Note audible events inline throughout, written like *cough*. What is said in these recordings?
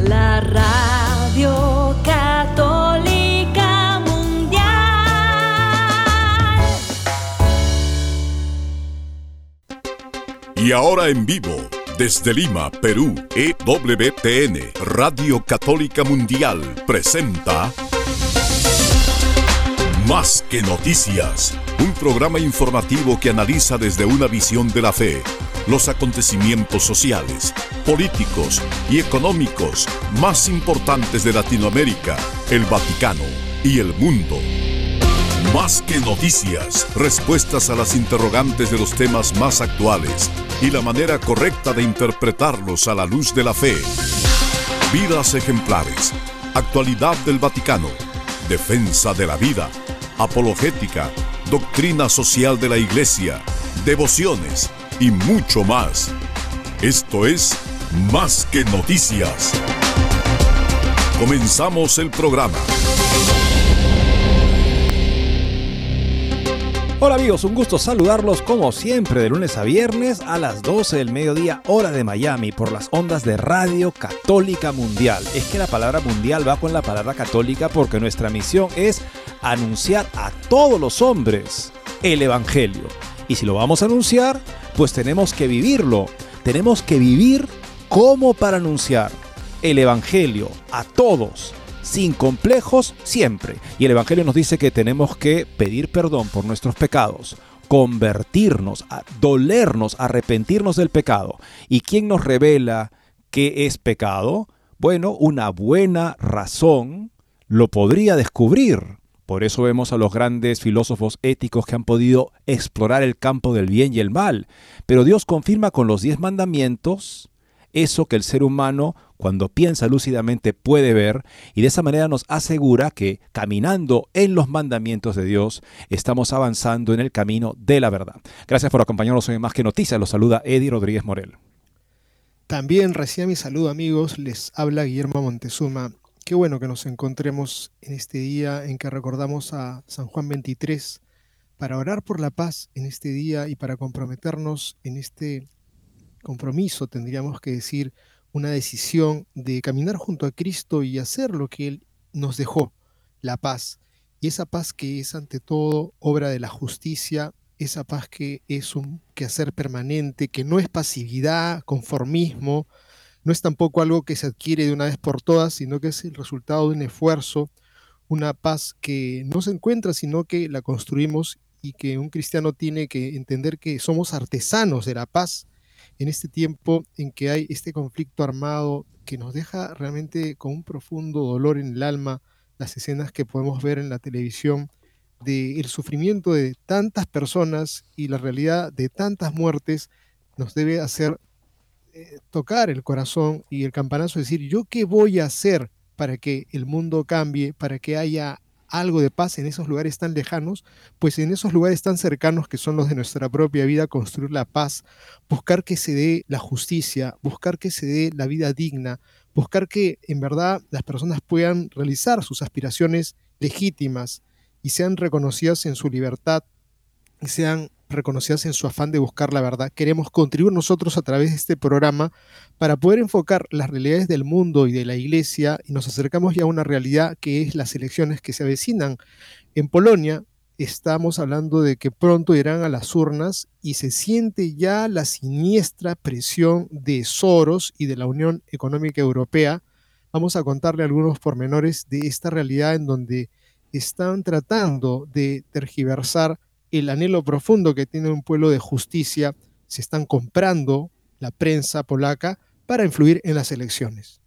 la radio católica mundial. Y ahora en vivo, desde Lima, Perú, EWTN, Radio Católica Mundial, presenta Más que Noticias, un programa informativo que analiza desde una visión de la fe los acontecimientos sociales, políticos y económicos más importantes de Latinoamérica, el Vaticano y el mundo. Más que noticias, respuestas a las interrogantes de los temas más actuales y la manera correcta de interpretarlos a la luz de la fe. Vidas ejemplares, actualidad del Vaticano, defensa de la vida, apologética, doctrina social de la Iglesia, devociones y mucho más. Esto es Más que Noticias. Comenzamos el programa. Hola amigos, un gusto saludarlos como siempre de lunes a viernes a las 12 del mediodía hora de Miami por las ondas de Radio Católica Mundial. Es que la palabra mundial va con la palabra católica porque nuestra misión es anunciar a todos los hombres el Evangelio. Y si lo vamos a anunciar, pues tenemos que vivirlo. Tenemos que vivir como para anunciar el Evangelio a todos, sin complejos siempre. Y el Evangelio nos dice que tenemos que pedir perdón por nuestros pecados, convertirnos, dolernos, arrepentirnos del pecado. ¿Y quién nos revela qué es pecado? Bueno, una buena razón lo podría descubrir por eso vemos a los grandes filósofos éticos que han podido explorar el campo del bien y el mal. Pero Dios confirma con los diez mandamientos eso que el ser humano, cuando piensa lúcidamente, puede ver, y de esa manera nos asegura que caminando en los mandamientos de Dios, estamos avanzando en el camino de la verdad. Gracias por acompañarnos en Más que Noticias. Los saluda Eddie Rodríguez Morel. También recién mi saludo amigos, les habla Guillermo Montezuma Qué bueno que nos encontremos en este día en que recordamos a San Juan 23 para orar por la paz en este día y para comprometernos en este compromiso, tendríamos que decir, una decisión de caminar junto a Cristo y hacer lo que Él nos dejó, la paz. Y esa paz que es ante todo obra de la justicia, esa paz que es un quehacer permanente, que no es pasividad, conformismo, no es tampoco algo que se adquiere de una vez por todas, sino que es el resultado de un esfuerzo, una paz que no se encuentra, sino que la construimos y que un cristiano tiene que entender que somos artesanos de la paz en este tiempo en que hay este conflicto armado que nos deja realmente con un profundo dolor en el alma las escenas que podemos ver en la televisión del sufrimiento de tantas personas y la realidad de tantas muertes nos debe hacer eh, tocar el corazón y el campanazo, decir, ¿yo qué voy a hacer para que el mundo cambie, para que haya algo de paz en esos lugares tan lejanos, pues en esos lugares tan cercanos que son los de nuestra propia vida, construir la paz, buscar que se dé la justicia, buscar que se dé la vida digna, buscar que en verdad las personas puedan realizar sus aspiraciones legítimas y sean reconocidas en su libertad y sean reconocidas en su afán de buscar la verdad. Queremos contribuir nosotros a través de este programa para poder enfocar las realidades del mundo y de la iglesia y nos acercamos ya a una realidad que es las elecciones que se avecinan. En Polonia estamos hablando de que pronto irán a las urnas y se siente ya la siniestra presión de Soros y de la Unión Económica Europea. Vamos a contarle algunos pormenores de esta realidad en donde están tratando de tergiversar el anhelo profundo que tiene un pueblo de justicia, se están comprando la prensa polaca para influir en las elecciones.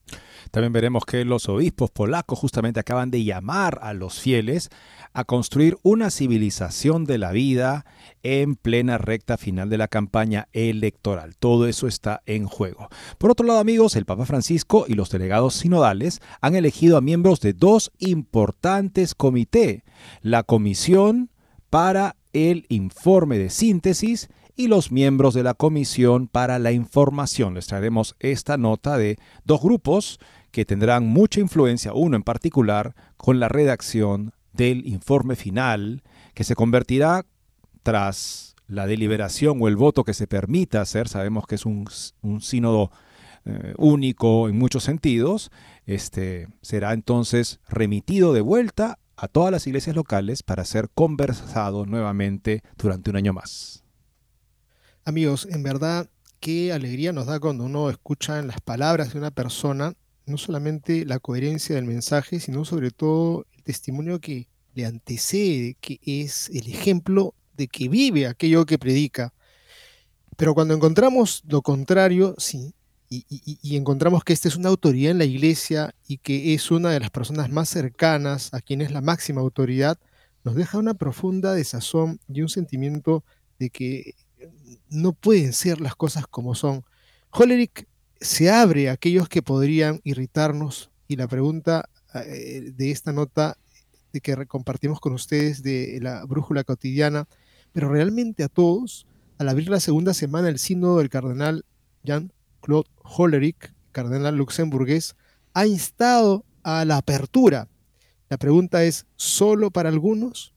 También veremos que los obispos polacos justamente acaban de llamar a los fieles a construir una civilización de la vida en plena recta final de la campaña electoral. Todo eso está en juego. Por otro lado, amigos, el Papa Francisco y los delegados sinodales han elegido a miembros de dos importantes comités, la Comisión para el informe de síntesis y los miembros de la Comisión para la Información. Les traeremos esta nota de dos grupos que tendrán mucha influencia, uno en particular, con la redacción del informe final que se convertirá tras la deliberación o el voto que se permita hacer, sabemos que es un, sínodo eh, único en muchos sentidos, este, será entonces remitido de vuelta a todas las iglesias locales para ser conversado nuevamente durante un año más. Amigos, en verdad, qué alegría nos da cuando uno escucha en las palabras de una persona no solamente la coherencia del mensaje, sino sobre todo el testimonio que le antecede, que es el ejemplo de que vive aquello que predica. Pero cuando encontramos lo contrario, sí, y, encontramos que esta es una autoridad en la iglesia y que es una de las personas más cercanas a quien es la máxima autoridad, nos deja una profunda desazón y un sentimiento de que no pueden ser las cosas como son. Holerick se abre a aquellos que podrían irritarnos y la pregunta eh, de esta nota de que compartimos con ustedes de la brújula cotidiana, pero realmente a todos, al abrir la segunda semana el sínodo del cardenal Jan Claude Hollerich, cardenal luxemburgués, ha instado a la apertura. La pregunta es, ¿solo para algunos?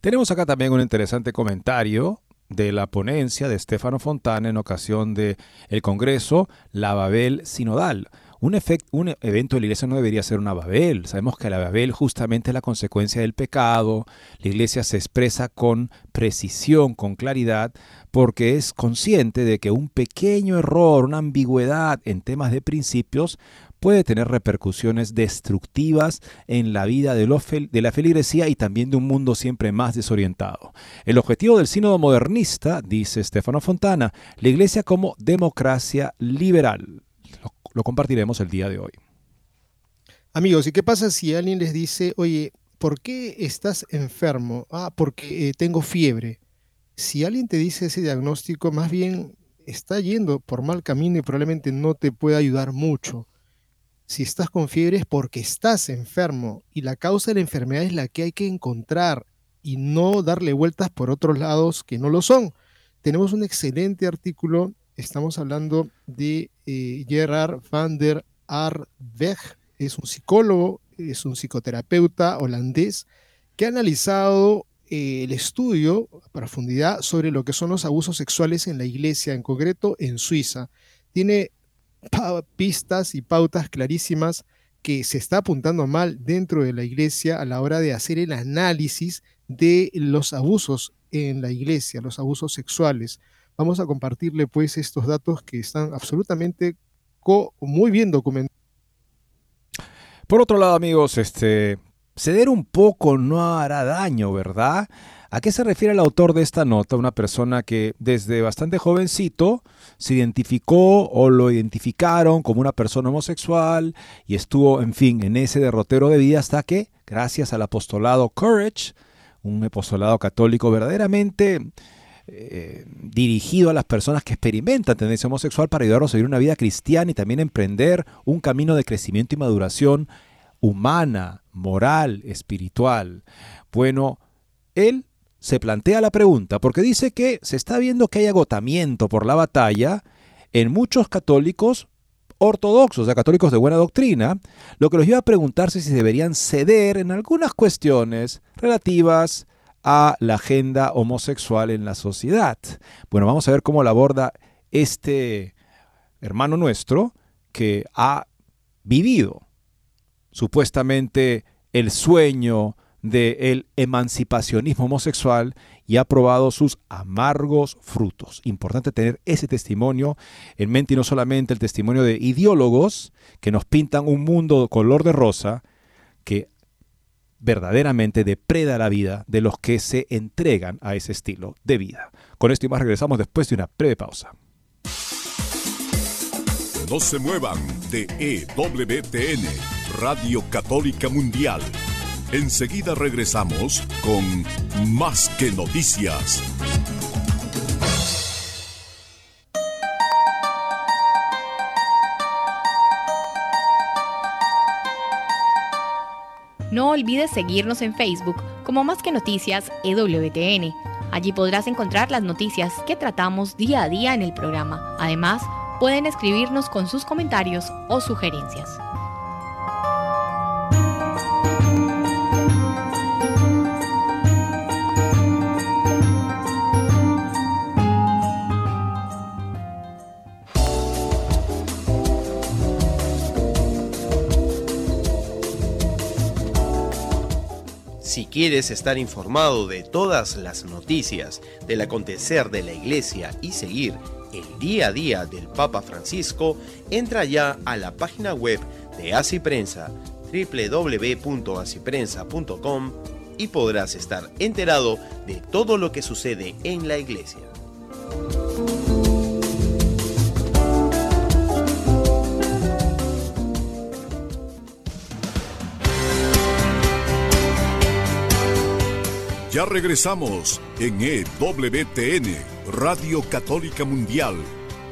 Tenemos acá también un interesante comentario de la ponencia de Stefano Fontana en ocasión del el Congreso La Babel Sinodal. Un, un evento de la iglesia no debería ser una Babel. Sabemos que la Babel justamente es la consecuencia del pecado. La iglesia se expresa con precisión, con claridad, porque es consciente de que un pequeño error, una ambigüedad en temas de principios puede tener repercusiones destructivas en la vida de, la feligresía y también de un mundo siempre más desorientado. El objetivo del sínodo modernista, dice Stefano Fontana, la iglesia como democracia liberal lo compartiremos el día de hoy. Amigos, ¿y qué pasa si alguien les dice, oye, ¿por qué estás enfermo? Ah, porque eh, tengo fiebre. Si alguien te dice ese diagnóstico, más bien está yendo por mal camino y probablemente no te puede ayudar mucho. Si estás con fiebre es porque estás enfermo y la causa de la enfermedad es la que hay que encontrar y no darle vueltas por otros lados que no lo son. Tenemos un excelente artículo Estamos hablando de eh, Gerard van der Aardweg, es un psicólogo, es un psicoterapeuta holandés que ha analizado eh, el estudio a profundidad sobre lo que son los abusos sexuales en la iglesia, en concreto en Suiza. Tiene pistas y pautas clarísimas que se está apuntando mal dentro de la iglesia a la hora de hacer el análisis de los abusos en la iglesia, los abusos sexuales. Vamos a compartirle pues estos datos que están absolutamente muy bien documentados. Por otro lado, amigos, este, ceder un poco no hará daño, ¿verdad? ¿A qué se refiere el autor de esta nota? Una persona que desde bastante jovencito se identificó o lo identificaron como una persona homosexual y estuvo, en fin, en ese derrotero de vida hasta que, gracias al apostolado Courage, un apostolado católico verdaderamente eh, dirigido a las personas que experimentan tendencia homosexual para ayudarlos a vivir una vida cristiana y también emprender un camino de crecimiento y maduración humana, moral, espiritual. Bueno, él se plantea la pregunta porque dice que se está viendo que hay agotamiento por la batalla en muchos católicos ortodoxos, o sea, católicos de buena doctrina, lo que los lleva a preguntarse si deberían ceder en algunas cuestiones relativas a la agenda homosexual en la sociedad. Bueno, vamos a ver cómo la aborda este hermano nuestro que ha vivido supuestamente el sueño del emancipacionismo homosexual y ha probado sus amargos frutos. Importante tener ese testimonio en mente y no solamente el testimonio de ideólogos que nos pintan un mundo color de rosa que verdaderamente depreda la vida de los que se entregan a ese estilo de vida. Con esto y más regresamos después de una breve pausa. No se muevan de EWTN, Radio Católica Mundial. Enseguida regresamos con Más que Noticias. No olvides seguirnos en Facebook como Más que Noticias EWTN. Allí podrás encontrar las noticias que tratamos día a día en el programa. Además, pueden escribirnos con sus comentarios o sugerencias. Si quieres estar informado de todas las noticias del acontecer de la iglesia y seguir el día a día del Papa Francisco, entra ya a la página web de Así Prensa y podrás estar enterado de todo lo que sucede en la iglesia. Ya regresamos en EWTN, Radio Católica Mundial,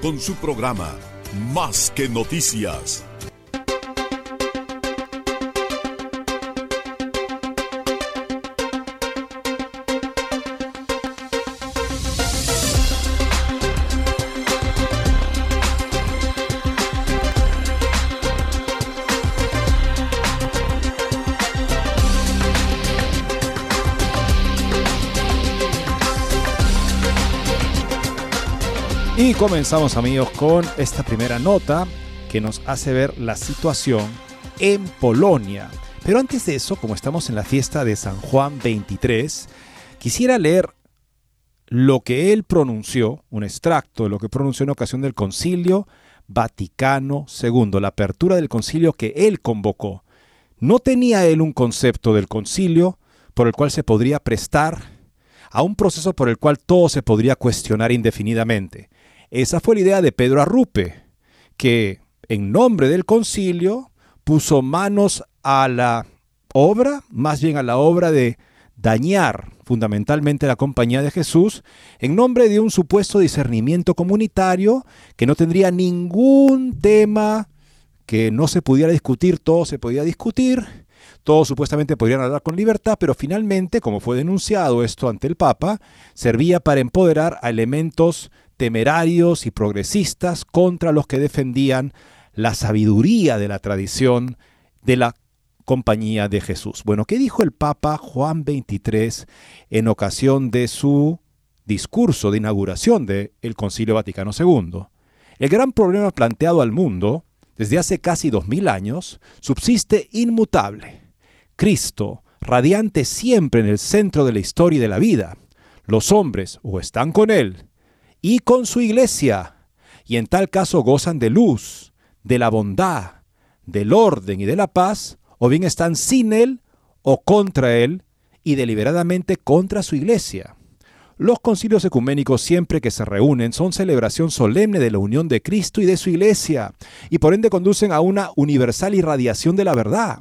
con su programa Más que Noticias. Comenzamos amigos con esta primera nota que nos hace ver la situación en Polonia. Pero antes de eso, como estamos en la fiesta de San Juan 23, quisiera leer lo que él pronunció, un extracto de lo que pronunció en ocasión del concilio Vaticano II, la apertura del concilio que él convocó. No tenía él un concepto del concilio por el cual se podría prestar a un proceso por el cual todo se podría cuestionar indefinidamente. Esa fue la idea de Pedro Arrupe, que en nombre del concilio puso manos a la obra, más bien a la obra de dañar fundamentalmente la compañía de Jesús, en nombre de un supuesto discernimiento comunitario que no tendría ningún tema que no se pudiera discutir, todo se podía discutir, todos supuestamente podrían hablar con libertad, pero finalmente, como fue denunciado esto ante el Papa, servía para empoderar a elementos temerarios y progresistas contra los que defendían la sabiduría de la tradición de la compañía de Jesús. Bueno, ¿qué dijo el Papa Juan XXIII en ocasión de su discurso de inauguración del Concilio Vaticano II? El gran problema planteado al mundo desde hace casi dos mil años subsiste inmutable. Cristo, radiante siempre en el centro de la historia y de la vida. Los hombres o están con Él y con su iglesia, y en tal caso gozan de luz, de la bondad, del orden y de la paz, o bien están sin él o contra él y deliberadamente contra su iglesia. Los concilios ecuménicos siempre que se reúnen son celebración solemne de la unión de Cristo y de su iglesia, y por ende conducen a una universal irradiación de la verdad.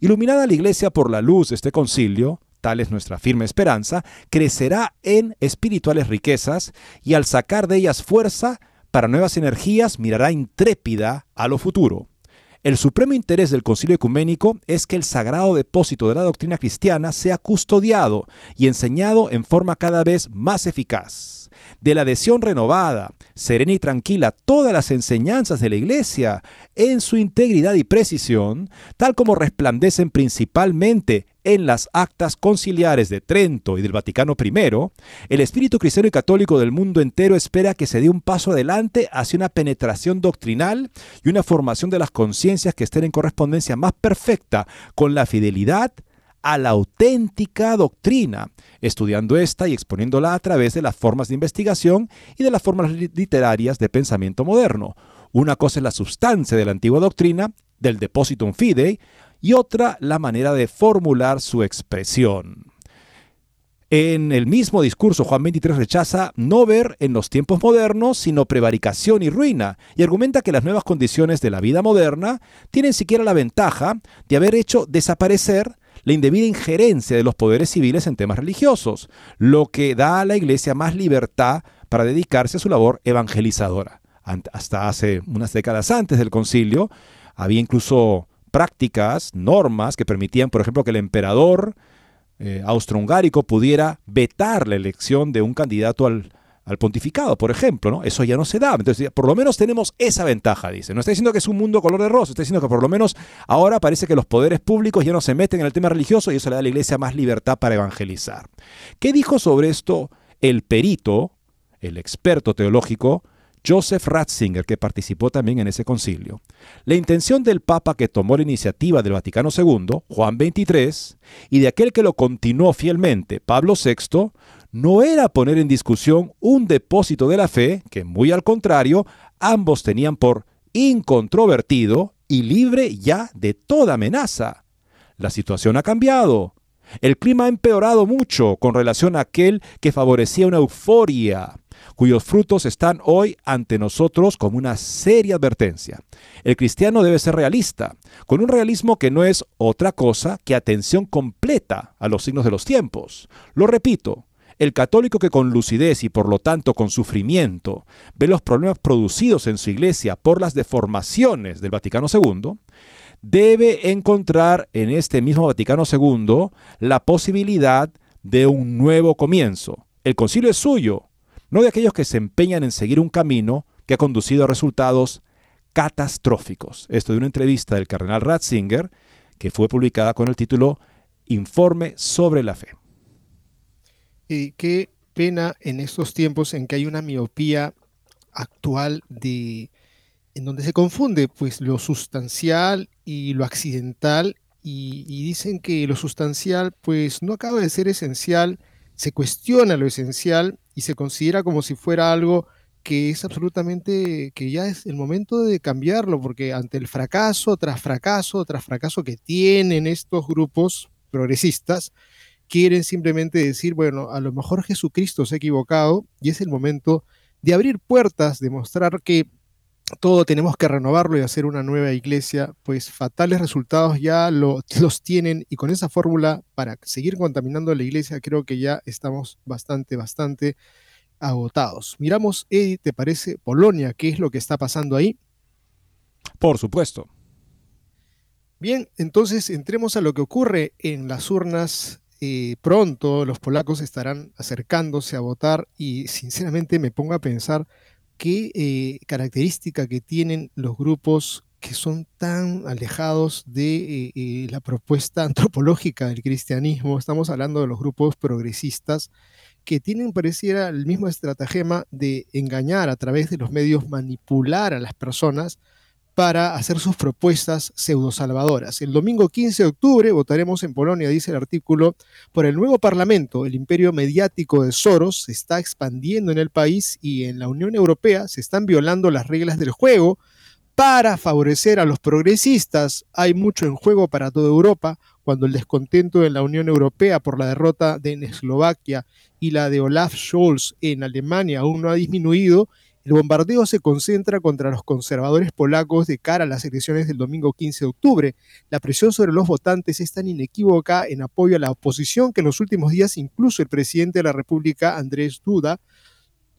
Iluminada la iglesia por la luz de este concilio, tal es nuestra firme esperanza, crecerá en espirituales riquezas y al sacar de ellas fuerza para nuevas energías mirará intrépida a lo futuro. El supremo interés del concilio ecuménico es que el sagrado depósito de la doctrina cristiana sea custodiado y enseñado en forma cada vez más eficaz de la adhesión renovada, serena y tranquila, todas las enseñanzas de la Iglesia en su integridad y precisión, tal como resplandecen principalmente en las actas conciliares de Trento y del Vaticano I, el espíritu cristiano y católico del mundo entero espera que se dé un paso adelante hacia una penetración doctrinal y una formación de las conciencias que estén en correspondencia más perfecta con la fidelidad a la auténtica doctrina, estudiando esta y exponiéndola a través de las formas de investigación y de las formas literarias de pensamiento moderno. Una cosa es la sustancia de la antigua doctrina, del depositum fidei, y otra la manera de formular su expresión. En el mismo discurso, Juan 23 rechaza no ver en los tiempos modernos sino prevaricación y ruina, y argumenta que las nuevas condiciones de la vida moderna tienen siquiera la ventaja de haber hecho desaparecer la indebida injerencia de los poderes civiles en temas religiosos, lo que da a la Iglesia más libertad para dedicarse a su labor evangelizadora. Hasta hace unas décadas antes del concilio había incluso prácticas, normas que permitían, por ejemplo, que el emperador eh, austrohungárico pudiera vetar la elección de un candidato al, al pontificado, por ejemplo, ¿no? Eso ya no se da. Entonces, por lo menos tenemos esa ventaja, dice. No está diciendo que es un mundo color de rosa, está diciendo que por lo menos ahora parece que los poderes públicos ya no se meten en el tema religioso y eso le da a la iglesia más libertad para evangelizar. ¿Qué dijo sobre esto el perito, el experto teológico, Joseph Ratzinger, que participó también en ese concilio. La intención del Papa que tomó la iniciativa del Vaticano II, Juan XXIII, y de aquel que lo continuó fielmente, Pablo VI, no era poner en discusión un depósito de la fe que, muy al contrario, ambos tenían por incontrovertido y libre ya de toda amenaza. La situación ha cambiado. El clima ha empeorado mucho con relación a aquel que favorecía una euforia, cuyos frutos están hoy ante nosotros como una seria advertencia. El cristiano debe ser realista, con un realismo que no es otra cosa que atención completa a los signos de los tiempos. Lo repito, el católico que con lucidez y por lo tanto con sufrimiento ve los problemas producidos en su iglesia por las deformaciones del Vaticano II, debe encontrar en este mismo Vaticano II la posibilidad de un nuevo comienzo. El concilio es suyo, no de aquellos que se empeñan en seguir un camino que ha conducido a resultados catastróficos. Esto de una entrevista del cardenal Ratzinger que fue publicada con el título Informe sobre la fe. Y qué pena en estos tiempos en que hay una miopía actual de en donde se confunde pues lo sustancial y lo accidental y, y, dicen que lo sustancial pues no acaba de ser esencial, se cuestiona lo esencial y se considera como si fuera algo que es absolutamente, que ya es el momento de cambiarlo, porque ante el fracaso tras fracaso tras fracaso que tienen estos grupos progresistas, quieren simplemente decir, bueno, a lo mejor Jesucristo se ha equivocado y es el momento de abrir puertas, de mostrar que todo tenemos que renovarlo y hacer una nueva iglesia, pues fatales resultados ya lo, los tienen y con esa fórmula para seguir contaminando la iglesia creo que ya estamos bastante, bastante agotados. Miramos, Eddie, ¿te parece Polonia? ¿Qué es lo que está pasando ahí? Por supuesto. Bien, entonces entremos a lo que ocurre en las urnas eh, pronto los polacos estarán acercándose a votar y sinceramente me pongo a pensar qué eh, característica que tienen los grupos que son tan alejados de eh, la propuesta *laughs* antropológica del cristianismo. Estamos hablando de los grupos progresistas que tienen, pareciera, el mismo estratagema de engañar a través de los medios, manipular a las personas para hacer sus propuestas pseudo-salvadoras. El domingo 15 de octubre votaremos en Polonia, dice el artículo, por el nuevo Parlamento. El imperio mediático de Soros se está expandiendo en el país y en la Unión Europea se están violando las reglas del juego para favorecer a los progresistas. Hay mucho en juego para toda Europa cuando el descontento en la Unión Europea por la derrota de Eslovaquia y la de Olaf Scholz en Alemania aún no ha disminuido el bombardeo se concentra contra los conservadores polacos de cara a las elecciones del domingo 15 de octubre. La presión sobre los votantes es tan inequívoca en apoyo a la oposición que en los últimos días incluso el presidente de la República, Andrés Duda,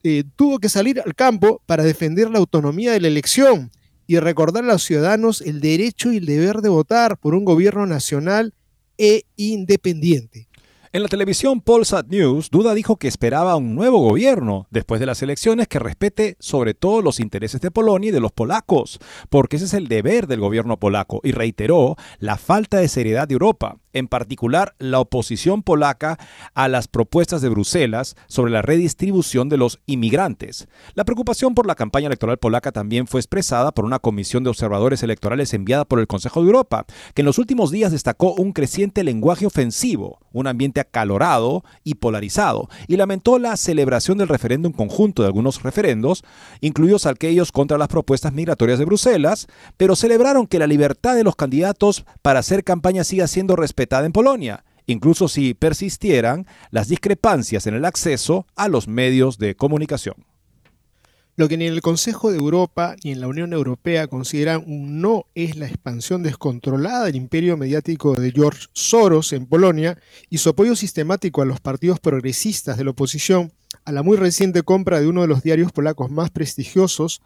eh, tuvo que salir al campo para defender la autonomía de la elección y recordar a los ciudadanos el derecho y el deber de votar por un gobierno nacional e independiente. En la televisión Polsat News, Duda dijo que esperaba un nuevo gobierno después de las elecciones que respete sobre todo los intereses de Polonia y de los polacos, porque ese es el deber del gobierno polaco, y reiteró la falta de seriedad de Europa en particular la oposición polaca a las propuestas de Bruselas sobre la redistribución de los inmigrantes. La preocupación por la campaña electoral polaca también fue expresada por una comisión de observadores electorales enviada por el Consejo de Europa, que en los últimos días destacó un creciente lenguaje ofensivo, un ambiente acalorado y polarizado, y lamentó la celebración del referéndum conjunto de algunos referendos, incluidos aquellos contra las propuestas migratorias de Bruselas, pero celebraron que la libertad de los candidatos para hacer campaña siga siendo respetada en Polonia, incluso si persistieran las discrepancias en el acceso a los medios de comunicación. Lo que ni en el Consejo de Europa ni en la Unión Europea consideran un no es la expansión descontrolada del imperio mediático de George Soros en Polonia y su apoyo sistemático a los partidos progresistas de la oposición, a la muy reciente compra de uno de los diarios polacos más prestigiosos,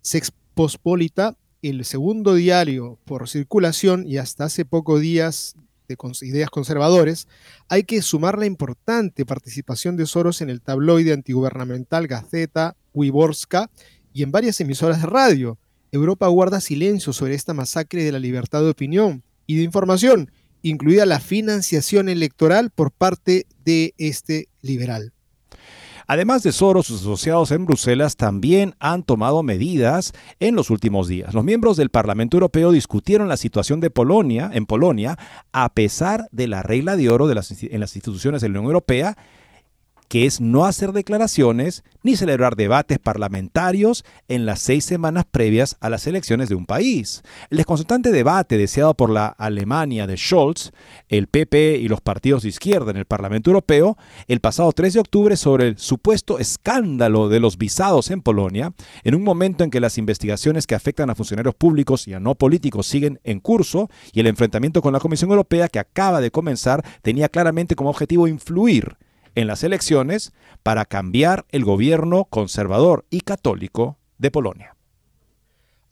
Sexpospolita, el segundo diario por circulación y hasta hace pocos días de ideas conservadores, hay que sumar la importante participación de Soros en el tabloide antigubernamental Gazeta Wyborska y en varias emisoras de radio. Europa guarda silencio sobre esta masacre de la libertad de opinión y de información, incluida la financiación electoral por parte de este liberal. Además de Soros, sus asociados en Bruselas también han tomado medidas en los últimos días. Los miembros del Parlamento Europeo discutieron la situación de Polonia, en Polonia, a pesar de la regla de oro de las, en las instituciones de la Unión Europea que es no hacer declaraciones ni celebrar debates parlamentarios en las seis semanas previas a las elecciones de un país. El desconcertante debate deseado por la Alemania de Scholz, el PP y los partidos de izquierda en el Parlamento Europeo el pasado 3 de octubre sobre el supuesto escándalo de los visados en Polonia, en un momento en que las investigaciones que afectan a funcionarios públicos y a no políticos siguen en curso y el enfrentamiento con la Comisión Europea que acaba de comenzar tenía claramente como objetivo influir en las elecciones para cambiar el gobierno conservador y católico de Polonia.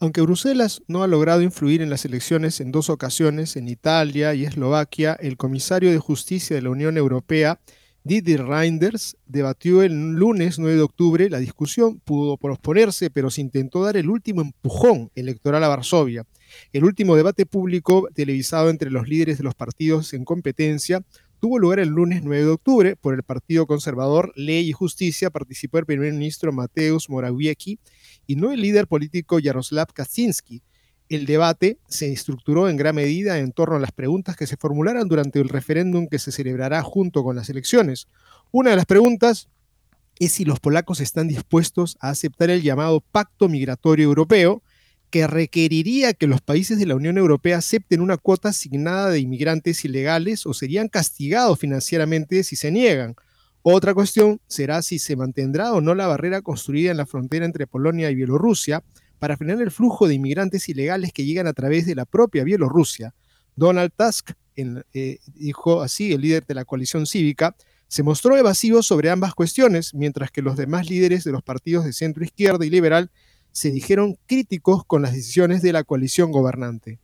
Aunque Bruselas no ha logrado influir en las elecciones en dos ocasiones, en Italia y Eslovaquia, el comisario de Justicia de la Unión Europea, Didier Reinders, debatió el lunes 9 de octubre. La discusión pudo posponerse, pero se intentó dar el último empujón electoral a Varsovia. El último debate público televisado entre los líderes de los partidos en competencia tuvo lugar el lunes 9 de octubre por el Partido Conservador Ley y Justicia. Participó el primer ministro Mateusz Morawiecki y no el líder político Jaroslav Kaczynski. El debate se estructuró en gran medida en torno a las preguntas que se formularan durante el referéndum que se celebrará junto con las elecciones. Una de las preguntas es si los polacos están dispuestos a aceptar el llamado Pacto Migratorio Europeo, que requeriría que los países de la Unión Europea acepten una cuota asignada de inmigrantes ilegales o serían castigados financieramente si se niegan. Otra cuestión será si se mantendrá o no la barrera construida en la frontera entre Polonia y Bielorrusia para frenar el flujo de inmigrantes ilegales que llegan a través de la propia Bielorrusia. Donald Tusk, eh, dijo así el líder de la coalición cívica, se mostró evasivo sobre ambas cuestiones, mientras que los demás líderes de los partidos de centro izquierda y liberal se dijeron críticos con las decisiones de la coalición gobernante.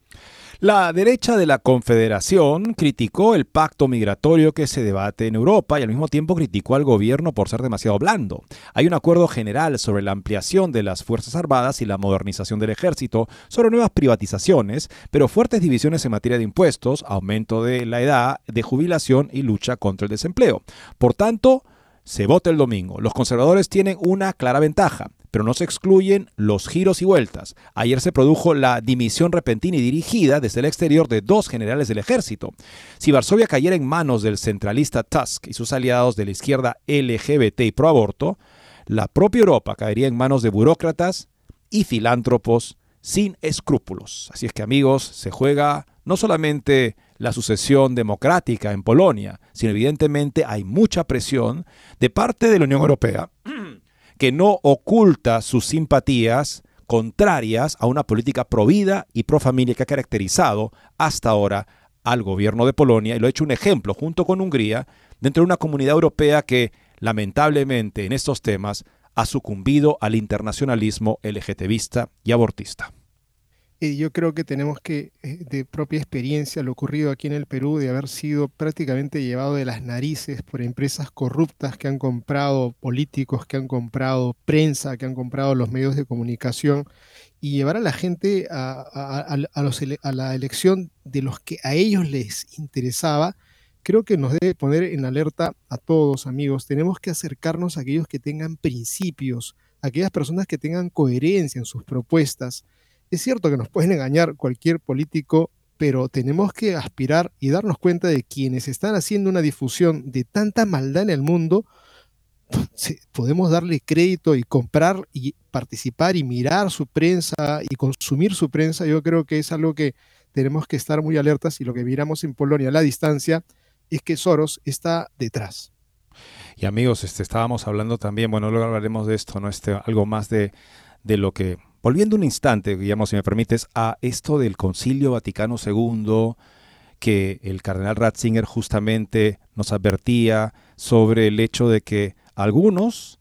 La derecha de la Confederación criticó el pacto migratorio que se debate en Europa y al mismo tiempo criticó al gobierno por ser demasiado blando. Hay un acuerdo general sobre la ampliación de las Fuerzas Armadas y la modernización del ejército, sobre nuevas privatizaciones, pero fuertes divisiones en materia de impuestos, aumento de la edad de jubilación y lucha contra el desempleo. Por tanto, se vota el domingo. Los conservadores tienen una clara ventaja pero no se excluyen los giros y vueltas. Ayer se produjo la dimisión repentina y dirigida desde el exterior de dos generales del ejército. Si Varsovia cayera en manos del centralista Tusk y sus aliados de la izquierda LGBT y proaborto, la propia Europa caería en manos de burócratas y filántropos sin escrúpulos. Así es que amigos, se juega no solamente la sucesión democrática en Polonia, sino evidentemente hay mucha presión de parte de la Unión Europea que no oculta sus simpatías contrarias a una política provida y pro familia que ha caracterizado hasta ahora al gobierno de Polonia. Y lo ha hecho un ejemplo junto con Hungría dentro de una comunidad europea que lamentablemente en estos temas ha sucumbido al internacionalismo LGTBista y abortista yo creo que tenemos que, eh, de propia experiencia, lo ocurrido aquí en el Perú, de haber sido prácticamente llevado de las narices por empresas corruptas que han comprado políticos, que han comprado prensa, que han comprado los medios de comunicación, y llevar a la gente a, a la elección de los que a ellos les interesaba, creo que nos debe poner en alerta a todos, amigos. Tenemos que acercarnos a aquellos que tengan principios, a aquellas personas que tengan coherencia en sus propuestas es cierto que nos pueden engañar cualquier político, pero tenemos que aspirar y darnos cuenta de quienes están haciendo una difusión de tanta maldad en el mundo, podemos darle crédito y comprar y participar y mirar su prensa y consumir su prensa, yo creo que es algo que tenemos que estar muy alertas y lo que miramos en Polonia a la distancia es que Soros está detrás. Y amigos, este, estábamos hablando también, bueno, luego hablaremos de esto, ¿no? Este, algo más de, de lo que Volviendo un instante, Guillermo, si me permites, a esto del Concilio Vaticano II, que el cardenal Ratzinger justamente nos advertía sobre el hecho de que algunos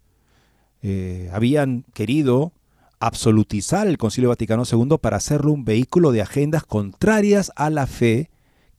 eh, habían querido absolutizar el Concilio Vaticano II para hacerlo un vehículo de agendas contrarias a la fe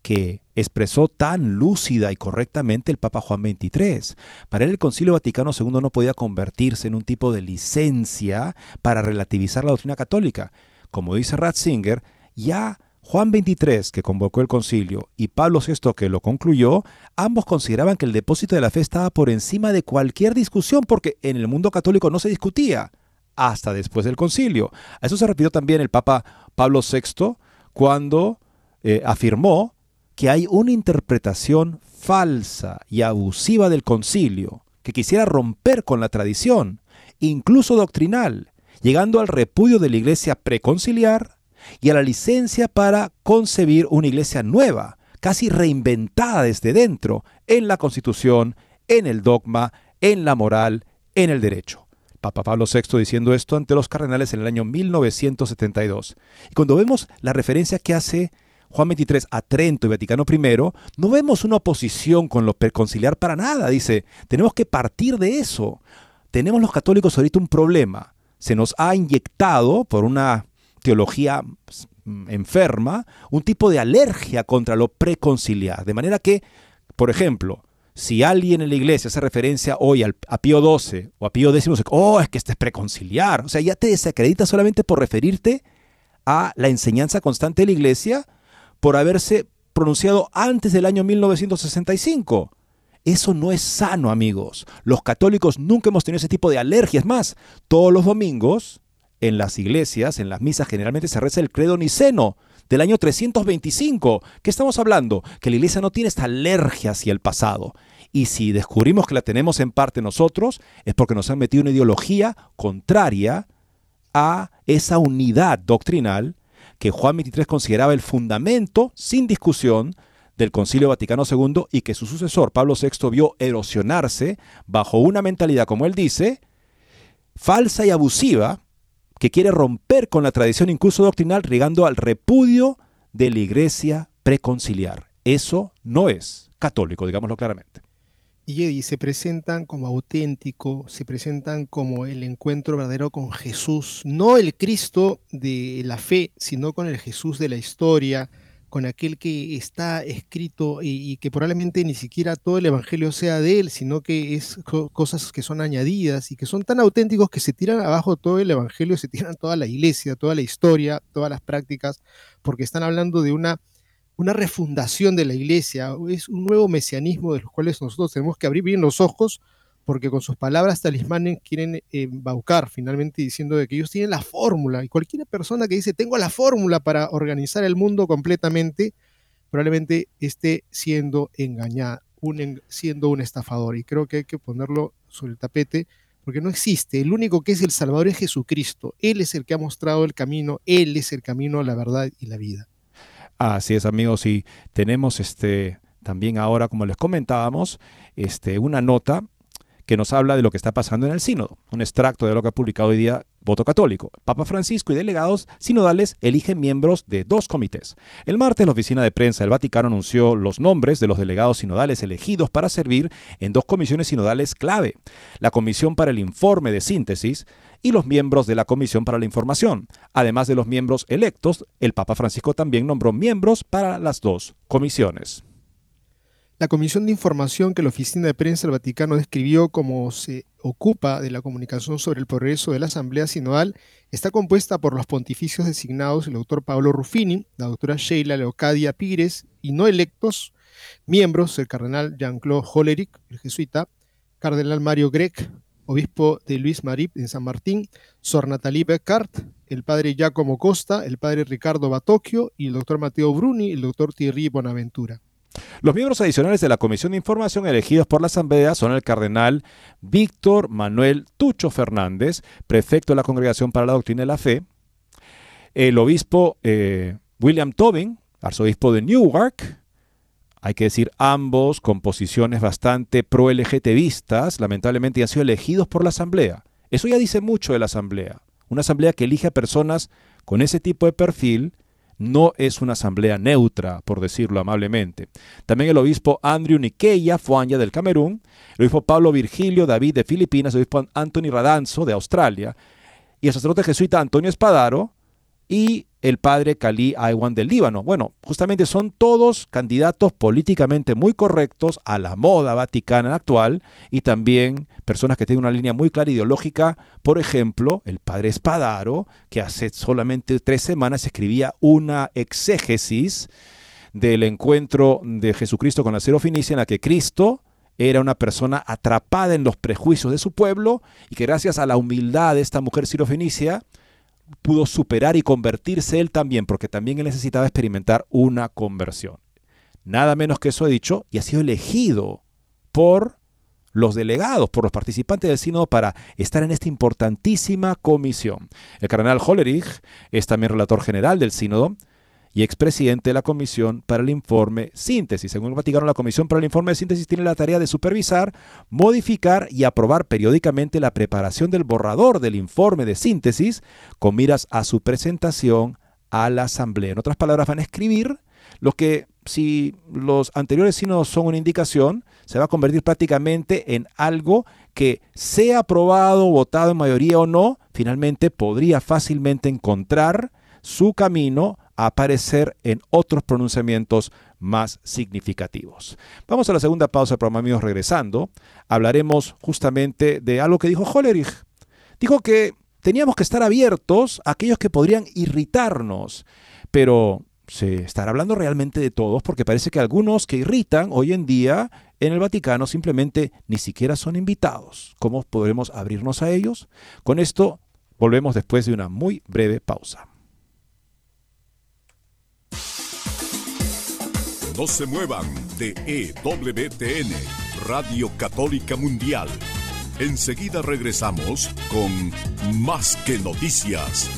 que expresó tan lúcida y correctamente el Papa Juan XXIII. Para él el Concilio Vaticano II no podía convertirse en un tipo de licencia para relativizar la doctrina católica. Como dice Ratzinger, ya Juan 23, que convocó el concilio, y Pablo VI, que lo concluyó, ambos consideraban que el depósito de la fe estaba por encima de cualquier discusión, porque en el mundo católico no se discutía hasta después del concilio. A eso se refirió también el Papa Pablo VI cuando eh, afirmó que hay una interpretación falsa y abusiva del concilio, que quisiera romper con la tradición, incluso doctrinal, llegando al repudio de la iglesia preconciliar y a la licencia para concebir una iglesia nueva, casi reinventada desde dentro, en la constitución, en el dogma, en la moral, en el derecho. Papa Pablo VI diciendo esto ante los cardenales en el año 1972. Y cuando vemos la referencia que hace Juan 23 a Trento y Vaticano I, no vemos una oposición con lo preconciliar para nada. Dice, tenemos que partir de eso. Tenemos los católicos ahorita un problema. Se nos ha inyectado por una teología pues, enferma, un tipo de alergia contra lo preconciliar. De manera que, por ejemplo, si alguien en la iglesia hace referencia hoy al, a Pío XII o a Pío X, oh, es que este es preconciliar. O sea, ya te desacredita solamente por referirte a la enseñanza constante de la iglesia por haberse pronunciado antes del año 1965. Eso no es sano, amigos. Los católicos nunca hemos tenido ese tipo de alergias. Más, todos los domingos en las iglesias, en las misas, generalmente se reza el credo niceno del año 325. ¿Qué estamos hablando? Que la iglesia no tiene esta alergia hacia el pasado. Y si descubrimos que la tenemos en parte nosotros, es porque nos han metido una ideología contraria a esa unidad doctrinal que Juan 23 consideraba el fundamento, sin discusión, del Concilio Vaticano II y que su sucesor, Pablo VI, vio erosionarse bajo una mentalidad, como él dice, falsa y abusiva, que quiere romper con la tradición incluso doctrinal, llegando al repudio de la iglesia preconciliar. Eso no es católico, digámoslo claramente. Y se presentan como auténtico, se presentan como el encuentro verdadero con Jesús, no el Cristo de la fe, sino con el Jesús de la historia, con aquel que está escrito y, que probablemente ni siquiera todo el Evangelio sea de él, sino que es cosas que son añadidas y que son tan auténticos que se tiran abajo todo el Evangelio, se tiran toda la iglesia, toda la historia, todas las prácticas, porque están hablando de una, una refundación de la iglesia, es un nuevo mesianismo de los cuales nosotros tenemos que abrir bien los ojos porque con sus palabras talismanes quieren embaucar finalmente diciendo de que ellos tienen la fórmula y cualquier persona que dice tengo la fórmula para organizar el mundo completamente, probablemente esté siendo engañada, siendo un estafador y creo que hay que ponerlo sobre el tapete porque no existe, el único que es el Salvador es Jesucristo, Él es el que ha mostrado el camino, Él es el camino, la verdad y la vida. Así es amigos y tenemos este también ahora como les comentábamos este una nota que nos habla de lo que está pasando en el sínodo, un extracto de lo que ha publicado hoy día Voto Católico. Papa Francisco y delegados sinodales eligen miembros de dos comités. El martes la oficina de prensa del Vaticano anunció los nombres de los delegados sinodales elegidos para servir en dos comisiones sinodales clave, la Comisión para el Informe de Síntesis y los miembros de la Comisión para la Información. Además de los miembros electos, el Papa Francisco también nombró miembros para las dos comisiones. La Comisión de Información que la Oficina de Prensa del Vaticano describió como se ocupa de la comunicación sobre el progreso de la Asamblea Sinodal está compuesta por los pontificios designados el doctor Pablo Ruffini, la doctora Sheila Leocadia Pires y no electos, miembros el cardenal Jean-Claude Hollerich, el jesuita, cardenal Mario Grec, obispo de Luis Marip en San Martín, Sor Natalie Beccart, el padre Giacomo Costa, el padre Ricardo Batocchio y el doctor Mateo Bruni el doctor Thierry Bonaventura. Los miembros adicionales de la Comisión de Información elegidos por la Asamblea son el cardenal Víctor Manuel Tucho Fernández, prefecto de la Congregación para la Doctrina de la Fe, el obispo eh, William Tobin, arzobispo de Newark, hay que decir ambos con posiciones bastante pro-LGTBistas, lamentablemente han sido elegidos por la Asamblea. Eso ya dice mucho de la Asamblea. Una Asamblea que elige a personas con ese tipo de perfil no es una asamblea neutra, por decirlo amablemente. También el obispo Andrew Nikeya Fuanya del Camerún, el obispo Pablo Virgilio David de Filipinas, el obispo Anthony Radanzo de Australia, y el sacerdote jesuita Antonio Espadaro, y el padre Khalil Aywan del Líbano. Bueno, justamente son todos candidatos políticamente muy correctos a la moda vaticana actual y también personas que tienen una línea muy clara ideológica. Por ejemplo, el padre Espadaro, que hace solamente tres semanas escribía una exégesis del encuentro de Jesucristo con la Finicia en la que Cristo era una persona atrapada en los prejuicios de su pueblo y que gracias a la humildad de esta mujer sirofenicia pudo superar y convertirse él también, porque también él necesitaba experimentar una conversión. Nada menos que eso he dicho, y ha sido elegido por los delegados, por los participantes del sínodo para estar en esta importantísima comisión. El cardenal Hollerich es también relator general del sínodo y expresidente de la Comisión para el Informe Síntesis. Según el Vaticano, la Comisión para el Informe de Síntesis tiene la tarea de supervisar, modificar y aprobar periódicamente la preparación del borrador del informe de síntesis con miras a su presentación a la Asamblea. En otras palabras, van a escribir lo que, si los anteriores sínodos son una indicación, se va a convertir prácticamente en algo que sea aprobado, votado en mayoría o no, finalmente podría fácilmente encontrar su camino aparecer en otros pronunciamientos más significativos. Vamos a la segunda pausa programa, amigos, regresando. Hablaremos justamente de algo que dijo Hollerich. Dijo que teníamos que estar abiertos a aquellos que podrían irritarnos, pero se estará hablando realmente de todos porque parece que algunos que irritan hoy en día en el Vaticano simplemente ni siquiera son invitados. ¿Cómo podremos abrirnos a ellos? Con esto volvemos después de una muy breve pausa. No se muevan de EWTN, Radio Católica Mundial. Enseguida regresamos con Más que Noticias.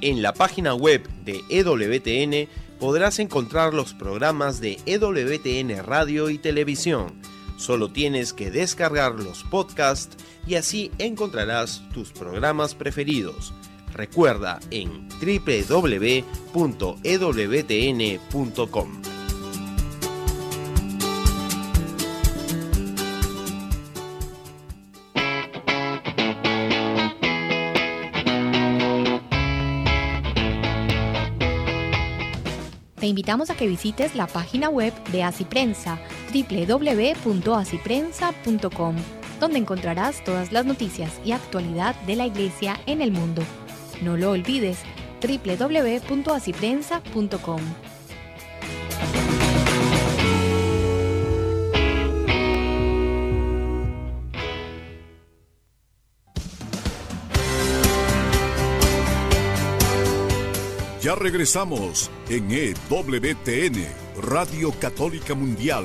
En la página web de EWTN podrás encontrar los programas de EWTN Radio y Televisión. Solo tienes que descargar los podcasts y así encontrarás tus programas preferidos. Recuerda en www.ewtn.com. Te invitamos a que visites la página web de Asiprensa www.asiprensa.com donde encontrarás todas las noticias y actualidad de la Iglesia en el mundo. No lo olvides, www.asiprensa.com. Ya regresamos en EWTN, Radio Católica Mundial,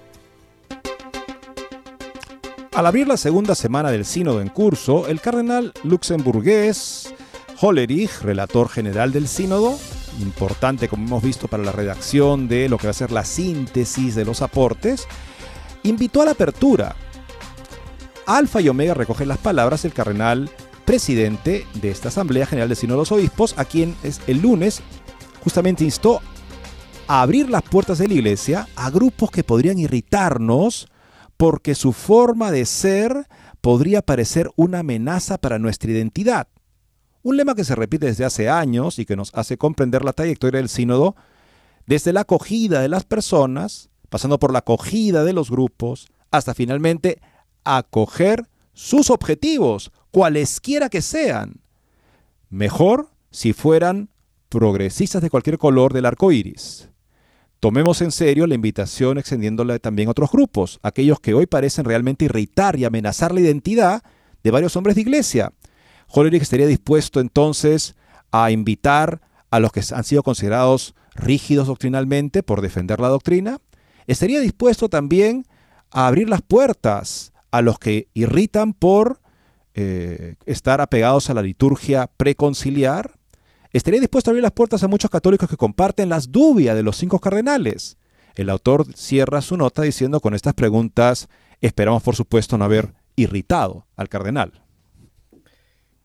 Al abrir la segunda semana del sínodo en curso, el cardenal luxemburgués Hollerich, relator general del sínodo, importante como hemos visto para la redacción de lo que va a ser la síntesis de los aportes, invitó a la apertura. Alfa y Omega recogen las palabras del cardenal presidente de esta Asamblea General del Sínodo de los Obispos, a quien el lunes justamente instó a abrir las puertas de la iglesia a grupos que podrían irritarnos porque su forma de ser podría parecer una amenaza para nuestra identidad. Un lema que se repite desde hace años y que nos hace comprender la trayectoria del sínodo, desde la acogida de las personas, pasando por la acogida de los grupos, hasta finalmente acoger sus objetivos, cualesquiera que sean. Mejor si fueran progresistas de cualquier color del arco iris. Tomemos en serio la invitación extendiéndola también a otros grupos, aquellos que hoy parecen realmente irritar y amenazar la identidad de varios hombres de iglesia, Hollerich estaría dispuesto entonces a invitar a los que han sido considerados rígidos doctrinalmente por defender la doctrina. Estaría dispuesto también a abrir las puertas a los que irritan por eh, estar apegados a la liturgia preconciliar. Estaría dispuesto a abrir las puertas a muchos católicos que comparten las dubias de los cinco cardenales. El autor cierra su nota diciendo con estas preguntas, esperamos por supuesto no haber irritado al cardenal.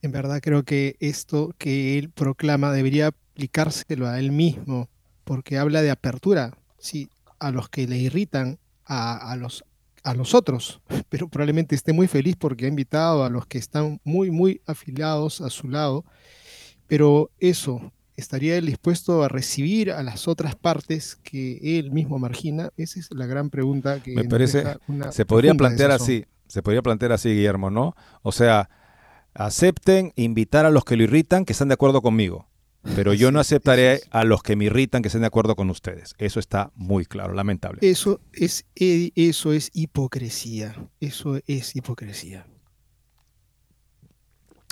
En verdad creo que esto que él proclama debería aplicárselo a él mismo, porque habla de apertura, sí, a los que le irritan, a, los, a los otros, *laughs* pero probablemente esté muy feliz porque ha invitado a los que están muy, muy afiliados a su lado, pero eso, ¿estaría él dispuesto a recibir a las otras partes que él mismo margina? Esa es la gran pregunta que me parece, se podría plantear así, se podría plantear así, Guillermo, ¿no? O sea, acepten invitar a los que lo irritan que están de acuerdo conmigo. Pero yo no aceptaré a los que me irritan que estén de acuerdo con ustedes. Eso está muy claro, lamentable. Eso es, eso es hipocresía. Eso es hipocresía.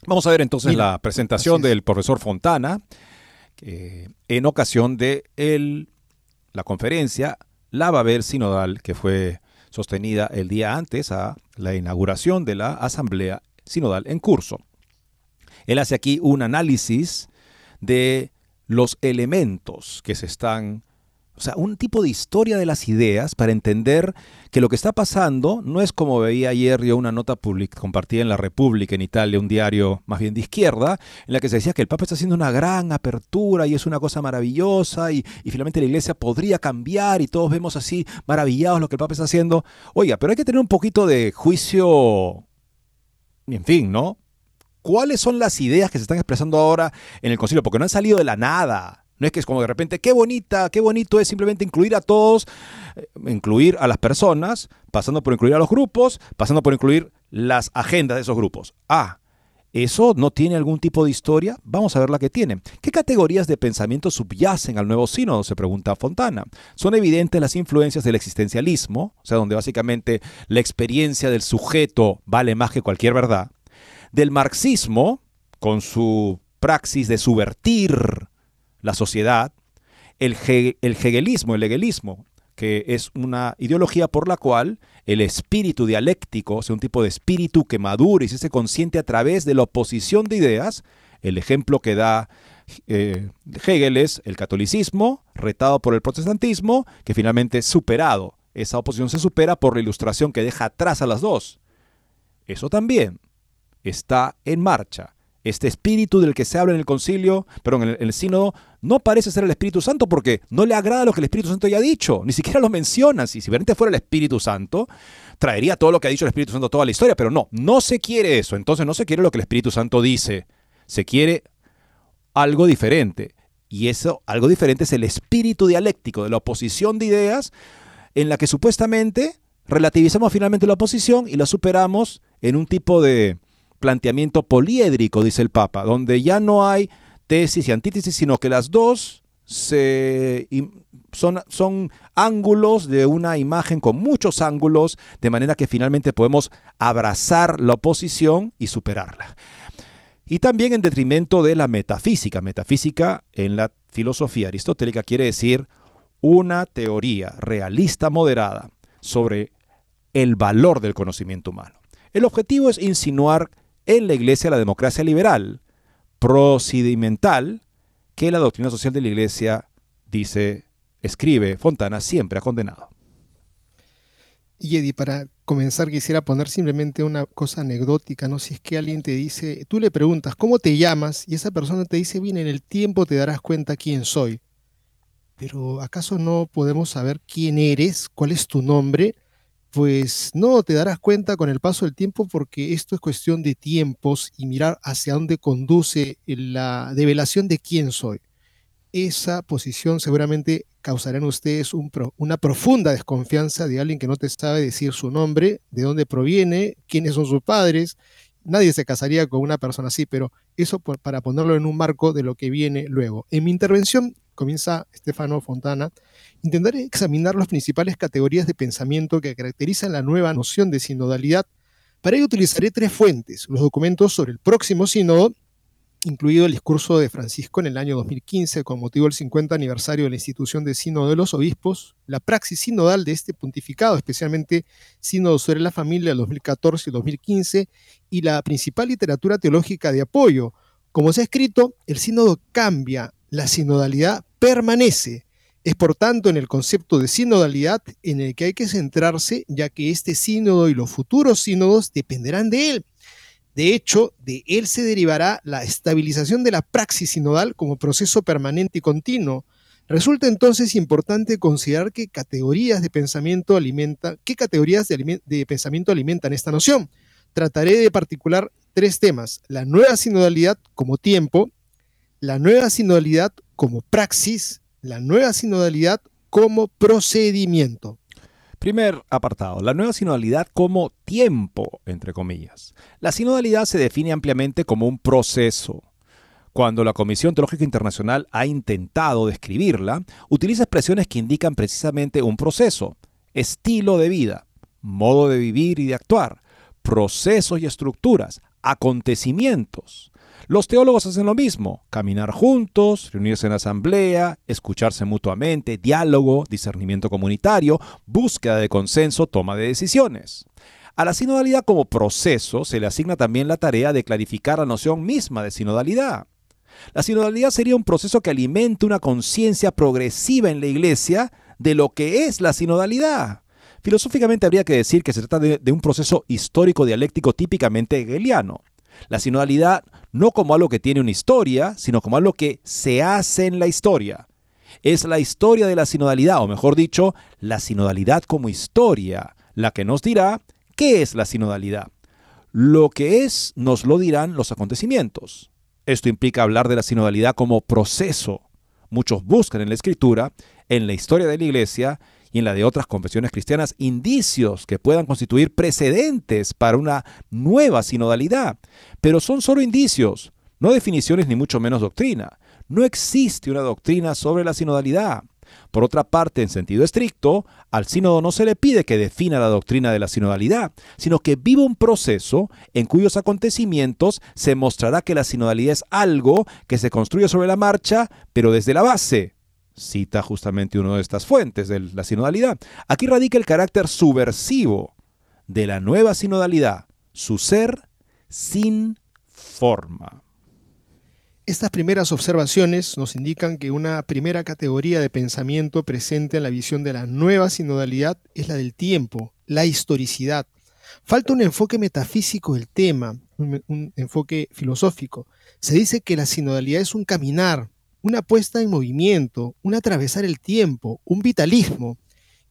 Vamos a ver entonces la presentación del profesor Fontana en ocasión de la conferencia La Babel Sinodal que fue sostenida el día antes a la inauguración de la Asamblea Sinodal en curso. Él hace aquí un análisis de los elementos que se están, o sea, un tipo de historia de las ideas para entender que lo que está pasando no es como veía ayer yo una nota compartida en la República en Italia, un diario más bien de izquierda, en la que se decía que el Papa está haciendo una gran apertura y es una cosa maravillosa y, y finalmente la iglesia podría cambiar y todos vemos así maravillados lo que el Papa está haciendo. Oiga, pero hay que tener un poquito de juicio, en fin, ¿no? cuáles son las ideas que se están expresando ahora en el concilio, porque no han salido de la nada. No es que es como de repente, qué bonita, qué bonito es simplemente incluir a todos, eh, incluir a las personas, pasando por incluir a los grupos, pasando por incluir las agendas de esos grupos. Ah, ¿eso no tiene algún tipo de historia? Vamos a ver la que tiene. ¿Qué categorías de pensamiento subyacen al nuevo sínodo? Se pregunta Fontana. Son evidentes las influencias del existencialismo, o sea, donde básicamente la experiencia del sujeto vale más que cualquier verdad del marxismo, con su praxis de subvertir la sociedad, el, el hegelismo, el hegelismo, que es una ideología por la cual el espíritu dialéctico, o sea, un tipo de espíritu que madura y se hace consciente a través de la oposición de ideas, el ejemplo que da eh, Hegel es el catolicismo, retado por el protestantismo, que finalmente es superado. Esa oposición se supera por la ilustración que deja atrás a las dos. Eso también está en marcha. Este espíritu del que se habla en el concilio, pero en el, sínodo, no parece ser el Espíritu Santo porque no le agrada lo que el Espíritu Santo haya dicho, ni siquiera lo menciona. Si, si realmente fuera el Espíritu Santo, traería todo lo que ha dicho el Espíritu Santo, toda la historia, pero no, no se quiere eso. Entonces no se quiere lo que el Espíritu Santo dice, se quiere algo diferente. Y eso, algo diferente, es el espíritu dialéctico de la oposición de ideas en la que supuestamente relativizamos finalmente la oposición y la superamos en un tipo de planteamiento poliédrico, dice el Papa, donde ya no hay tesis y antítesis, sino que las dos son, son ángulos de una imagen con muchos ángulos, de manera que finalmente podemos abrazar la oposición y superarla. Y también en detrimento de la metafísica. Metafísica en la filosofía aristotélica quiere decir una teoría realista moderada sobre el valor del conocimiento humano. El objetivo es insinuar en la Iglesia la democracia liberal, procedimental, que la doctrina social de la Iglesia dice, escribe, Fontana siempre ha condenado. Y Eddie, para comenzar quisiera poner simplemente una cosa anecdótica, ¿no? Si es que alguien te dice, tú le preguntas, ¿cómo te llamas? Y esa persona te dice, bien, en el tiempo te darás cuenta quién soy. Pero ¿acaso no podemos saber quién eres? ¿Cuál es tu nombre? Pues no te darás cuenta con el paso del tiempo porque esto es cuestión de tiempos y mirar hacia dónde conduce la develación de quién soy. Esa posición seguramente causará en ustedes una profunda desconfianza de alguien que no te sabe decir su nombre, de dónde proviene, quiénes son sus padres. Nadie se casaría con una persona así, pero eso para ponerlo en un marco de lo que viene luego. En mi intervención comienza Estefano Fontana, intentaré examinar las principales categorías de pensamiento que caracterizan la nueva noción de sinodalidad. Para ello utilizaré tres fuentes, los documentos sobre el próximo sínodo, incluido el discurso de Francisco en el año 2015 con motivo del 50 aniversario de la institución de Sínodo de los Obispos, la praxis sinodal de este pontificado, especialmente Sínodo sobre la Familia del 2014 y 2015, y la principal literatura teológica de apoyo, Como se ha escrito, el sínodo cambia, la sinodalidad permanece. Es por tanto en el concepto de sinodalidad en el que hay que centrarse, ya que este sínodo y los futuros sínodos dependerán de él. De hecho, de él se derivará la estabilización de la praxis sinodal como proceso permanente y continuo. Resulta entonces importante considerar qué categorías de pensamiento alimentan, qué categorías de, pensamiento alimentan esta noción. Trataré de particular tres temas, la nueva sinodalidad como tiempo, la nueva sinodalidad como praxis, la nueva sinodalidad como procedimiento. Primer apartado, la nueva sinodalidad como tiempo, entre comillas. La sinodalidad se define ampliamente como un proceso. Cuando la Comisión Teológica Internacional ha intentado describirla, utiliza expresiones que indican precisamente un proceso, estilo de vida, modo de vivir y de actuar, procesos y estructuras, acontecimientos. Los teólogos hacen lo mismo, caminar juntos, reunirse en asamblea, escucharse mutuamente, diálogo, discernimiento comunitario, búsqueda de consenso, toma de decisiones. A la sinodalidad como proceso se le asigna también la tarea de clarificar la noción misma de sinodalidad. La sinodalidad sería un proceso que alimente una conciencia progresiva en la iglesia de lo que es la sinodalidad. Filosóficamente habría que decir que se trata de, un proceso histórico dialéctico típicamente hegeliano. La sinodalidad no como algo que tiene una historia, sino como algo que se hace en la historia. Es la historia de la sinodalidad, o mejor dicho, la sinodalidad como historia, la que nos dirá qué es la sinodalidad. Lo que es nos lo dirán los acontecimientos. Esto implica hablar de la sinodalidad como proceso. Muchos buscan en la escritura, en la historia de la iglesia, y en la de otras confesiones cristianas indicios que puedan constituir precedentes para una nueva sinodalidad. Pero son solo indicios, no definiciones ni mucho menos doctrina. No existe una doctrina sobre la sinodalidad. Por otra parte, en sentido estricto, al sínodo no se le pide que defina la doctrina de la sinodalidad, sino que viva un proceso en cuyos acontecimientos se mostrará que la sinodalidad es algo que se construye sobre la marcha, pero desde la base, cita justamente una de estas fuentes de la sinodalidad. Aquí radica el carácter subversivo de la nueva sinodalidad, su ser sin forma. Estas primeras observaciones nos indican que una primera categoría de pensamiento presente en la visión de la nueva sinodalidad es la del tiempo, la historicidad. Falta un enfoque metafísico del tema, un, un enfoque filosófico. Se dice que la sinodalidad es un caminar, una puesta en movimiento, un atravesar el tiempo, un vitalismo.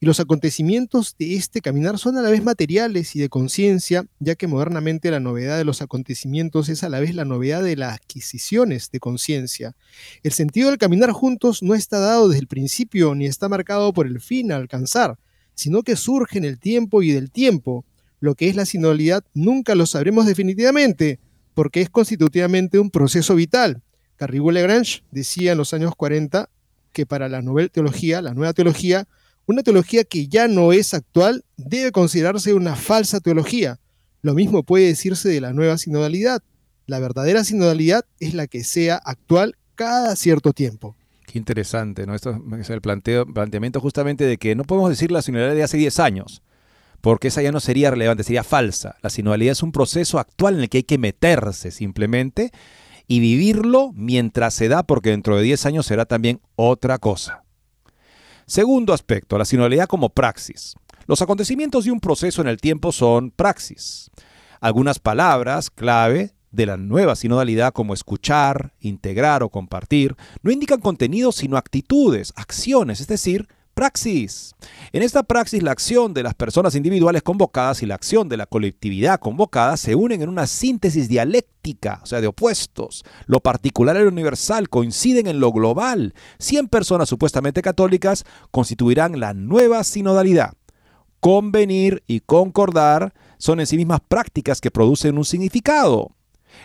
Y los acontecimientos de este caminar son a la vez materiales y de conciencia, ya que modernamente la novedad de los acontecimientos es a la vez la novedad de las adquisiciones de conciencia. El sentido del caminar juntos no está dado desde el principio ni está marcado por el fin a alcanzar, sino que surge en el tiempo y del tiempo. Lo que es la sinodalidad nunca lo sabremos definitivamente, porque es constitutivamente un proceso vital Carrigo Lagrange decía en los años 40 que para la nueva teología, la nueva teología, una teología que ya no es actual debe considerarse una falsa teología. Lo mismo puede decirse de la nueva sinodalidad. La verdadera sinodalidad es la que sea actual cada cierto tiempo. Qué interesante, ¿no? Esto es el planteo, planteamiento justamente de que no podemos decir la sinodalidad de hace 10 años, porque esa ya no sería relevante, sería falsa. La sinodalidad es un proceso actual en el que hay que meterse simplemente y vivirlo mientras se da porque dentro de 10 años será también otra cosa. Segundo aspecto, la sinodalidad como praxis. Los acontecimientos de un proceso en el tiempo son praxis. Algunas palabras clave de la nueva sinodalidad como escuchar, integrar o compartir no indican contenidos sino actitudes, acciones, es decir, praxis. En esta praxis, la acción de las personas individuales convocadas y la acción de la colectividad convocada se unen en una síntesis dialéctica, o sea, de opuestos. Lo particular y lo universal coinciden en lo global. 100 personas supuestamente católicas constituirán la nueva sinodalidad. Convenir y concordar son en sí mismas prácticas que producen un significado.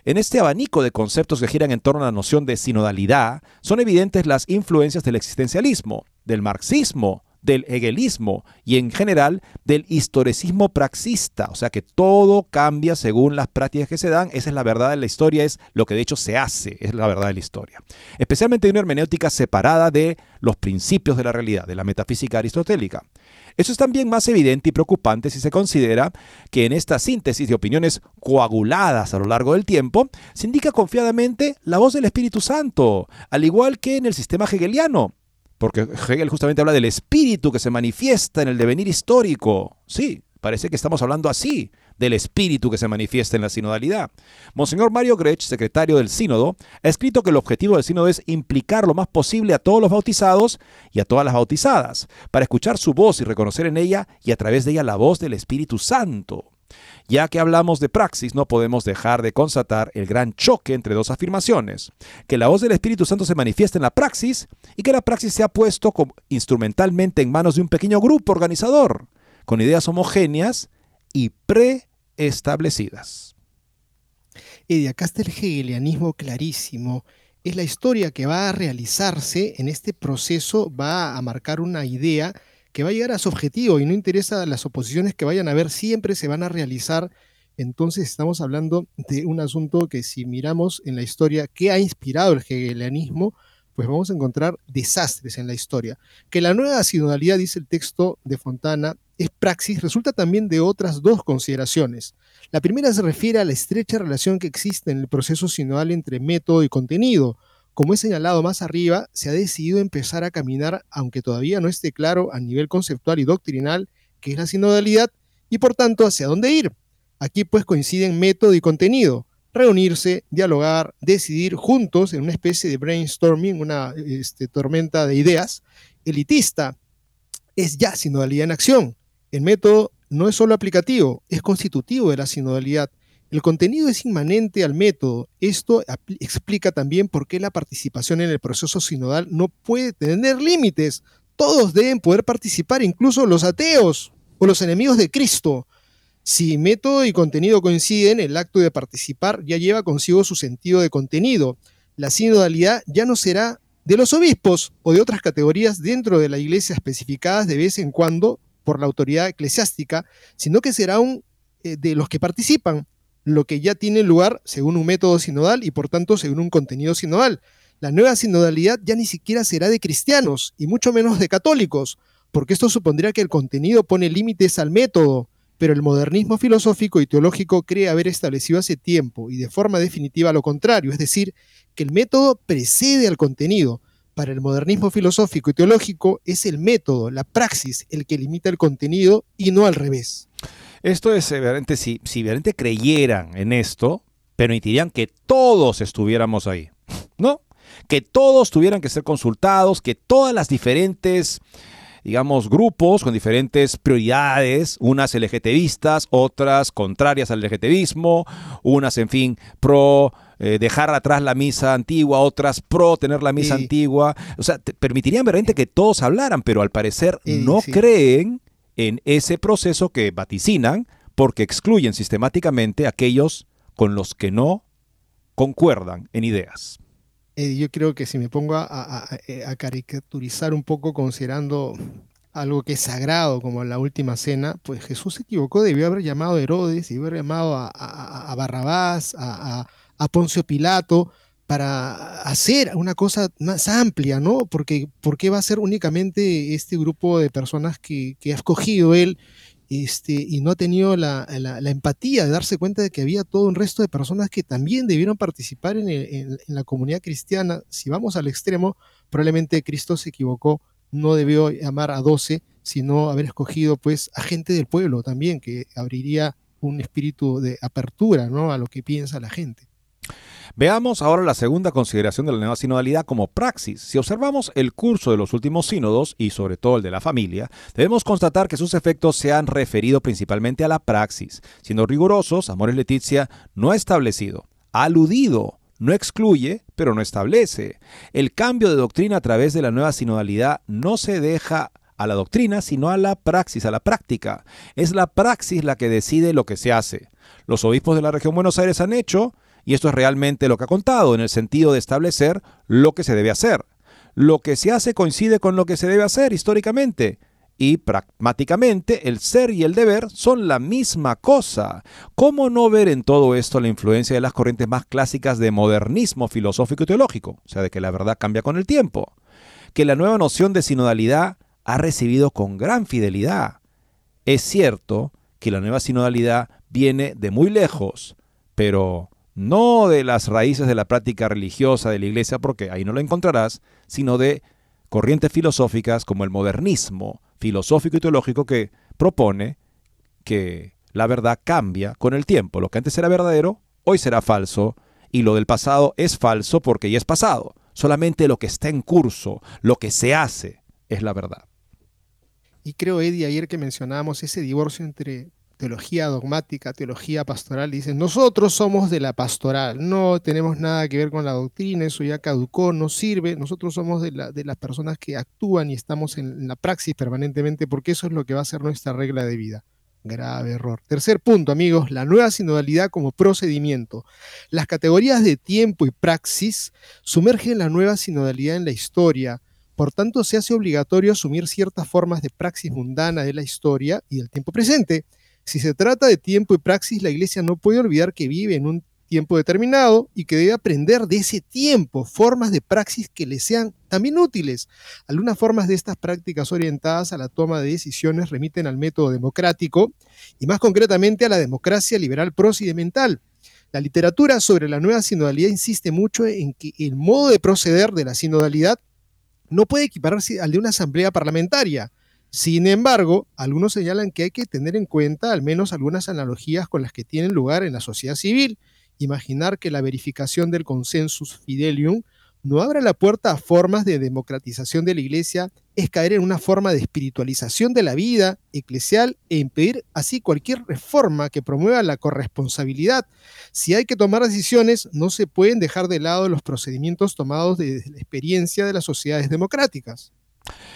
En este abanico de conceptos que giran en torno a la noción de sinodalidad, son evidentes las influencias del existencialismo, del marxismo, del hegelismo y en general del historicismo praxista, o sea que todo cambia según las prácticas que se dan, esa es la verdad de la historia, es lo que de hecho se hace, es la verdad de la historia. Especialmente una hermenéutica separada de los principios de la realidad, de la metafísica aristotélica. Eso es también más evidente y preocupante si se considera que en esta síntesis de opiniones coaguladas a lo largo del tiempo se indica confiadamente la voz del Espíritu Santo, al igual que en el sistema hegeliano, porque Hegel justamente habla del espíritu que se manifiesta en el devenir histórico. Sí, parece que estamos hablando así, del espíritu que se manifiesta en la sinodalidad. Monseñor Mario Grech, secretario del sínodo, ha escrito que el objetivo del sínodo es implicar lo más posible a todos los bautizados y a todas las bautizadas, para escuchar su voz y reconocer en ella y a través de ella la voz del Espíritu Santo. Ya que hablamos de praxis, no podemos dejar de constatar el gran choque entre dos afirmaciones, que la voz del Espíritu Santo se manifiesta en la praxis y que la praxis se ha puesto instrumentalmente en manos de un pequeño grupo organizador, con ideas homogéneas y preestablecidas. Y de acá está el hegelianismo clarísimo. Es la historia que va a realizarse en este proceso, va a marcar una idea que va a llegar a su objetivo y no interesa las oposiciones que vayan a haber, siempre se van a realizar. Entonces estamos hablando de un asunto que si miramos en la historia qué ha inspirado el hegelianismo, pues vamos a encontrar desastres en la historia. Que la nueva sinodalidad, dice el texto de Fontana, es praxis, resulta también de otras dos consideraciones. La primera se refiere a la estrecha relación que existe en el proceso sinodal entre método y contenido, como he señalado más arriba, se ha decidido empezar a caminar, aunque todavía no esté claro a nivel conceptual y doctrinal qué es la sinodalidad y por tanto hacia dónde ir. Aquí pues coinciden método y contenido. Reunirse, dialogar, decidir juntos en una especie de brainstorming, una este, tormenta de ideas elitista. Es ya sinodalidad en acción. El método no es solo aplicativo, es constitutivo de la sinodalidad. El contenido es inmanente al método. Esto explica también por qué la participación en el proceso sinodal no puede tener límites. Todos deben poder participar, incluso los ateos o los enemigos de Cristo. Si método y contenido coinciden, el acto de participar ya lleva consigo su sentido de contenido. La sinodalidad ya no será de los obispos o de otras categorías dentro de la iglesia especificadas de vez en cuando por la autoridad eclesiástica, sino que será un, eh, de los que participan, lo que ya tiene lugar según un método sinodal y por tanto según un contenido sinodal. La nueva sinodalidad ya ni siquiera será de cristianos y mucho menos de católicos, porque esto supondría que el contenido pone límites al método, pero el modernismo filosófico y teológico cree haber establecido hace tiempo y de forma definitiva lo contrario, es decir, que el método precede al contenido. Para el modernismo filosófico y teológico es el método, la praxis, el que limita el contenido y no al revés. Esto es, verdaderamente, si, si verdaderamente creyeran en esto, permitirían que todos estuviéramos ahí, ¿no? Que todos tuvieran que ser consultados, que todas las diferentes, digamos, grupos con diferentes prioridades, unas LGTBistas, otras contrarias al LGTBismo, unas, en fin, pro eh, dejar atrás la misa antigua, otras pro tener la misa antigua. O sea, permitirían verdaderamente que todos hablaran, pero al parecer no creen en ese proceso que vaticinan porque excluyen sistemáticamente a aquellos con los que no concuerdan en ideas. Yo creo que si me pongo a, caricaturizar un poco considerando algo que es sagrado como la última cena, pues Jesús se equivocó, debió haber llamado a Herodes, debió haber llamado a, Barrabás, a, Poncio Pilato, para hacer una cosa más amplia, ¿no? Porque ¿por qué va a ser únicamente este grupo de personas que, ha escogido él este, y no ha tenido la, empatía de darse cuenta de que había todo un resto de personas que también debieron participar en, la comunidad cristiana? Si vamos al extremo, probablemente Cristo se equivocó, no debió llamar a doce, sino haber escogido pues a gente del pueblo también, que abriría un espíritu de apertura ¿no? a lo que piensa la gente. Veamos ahora la segunda consideración de la nueva sinodalidad como praxis. Si observamos el curso de los últimos sínodos, y sobre todo el de la familia, debemos constatar que sus efectos se han referido principalmente a la praxis. Siendo rigurosos, Amores Leticia no ha establecido, ha aludido, no excluye, pero no establece. El cambio de doctrina a través de la nueva sinodalidad no se deja a la doctrina, sino a la praxis, a la práctica. Es la praxis la que decide lo que se hace. Los obispos de la región Buenos Aires han hecho, y esto es realmente lo que ha contado, en el sentido de establecer lo que se debe hacer. Lo que se hace coincide con lo que se debe hacer históricamente. y pragmáticamente el ser y el deber son la misma cosa. ¿Cómo no ver en todo esto la influencia de las corrientes más clásicas de modernismo filosófico y teológico? O sea, de que la verdad cambia con el tiempo. Que la nueva noción de sinodalidad ha recibido con gran fidelidad. Es cierto que la nueva sinodalidad viene de muy lejos, pero no de las raíces de la práctica religiosa de la iglesia, porque ahí no lo encontrarás, sino de corrientes filosóficas como el modernismo filosófico y teológico que propone que la verdad cambia con el tiempo. Lo que antes era verdadero, hoy será falso, y lo del pasado es falso porque ya es pasado. Solamente lo que está en curso, lo que se hace, es la verdad. Y creo, Eddie, ayer que mencionábamos ese divorcio entre teología dogmática, teología pastoral, dicen, nosotros somos de la pastoral, no tenemos nada que ver con la doctrina, eso ya caducó, no sirve, nosotros somos de, la, de las personas que actúan y estamos en, la praxis permanentemente, porque eso es lo que va a ser nuestra regla de vida. Grave error. Tercer punto, amigos, la nueva sinodalidad como procedimiento. Las categorías de tiempo y praxis sumergen la nueva sinodalidad en la historia, por tanto, se hace obligatorio asumir ciertas formas de praxis mundana de la historia y del tiempo presente. Si se trata de tiempo y praxis, la Iglesia no puede olvidar que vive en un tiempo determinado y que debe aprender de ese tiempo formas de praxis que le sean también útiles. Algunas formas de estas prácticas orientadas a la toma de decisiones remiten al método democrático y más concretamente a la democracia liberal procedimental. La literatura sobre la nueva sinodalidad insiste mucho en que el modo de proceder de la sinodalidad no puede equipararse al de una asamblea parlamentaria. Sin embargo, algunos señalan que hay que tener en cuenta al menos algunas analogías con las que tienen lugar en la sociedad civil. Imaginar que la verificación del consensus fidelium no abra la puerta a formas de democratización de la iglesia es caer en una forma de espiritualización de la vida eclesial e impedir así cualquier reforma que promueva la corresponsabilidad. Si hay que tomar decisiones, no se pueden dejar de lado los procedimientos tomados desde la experiencia de las sociedades democráticas.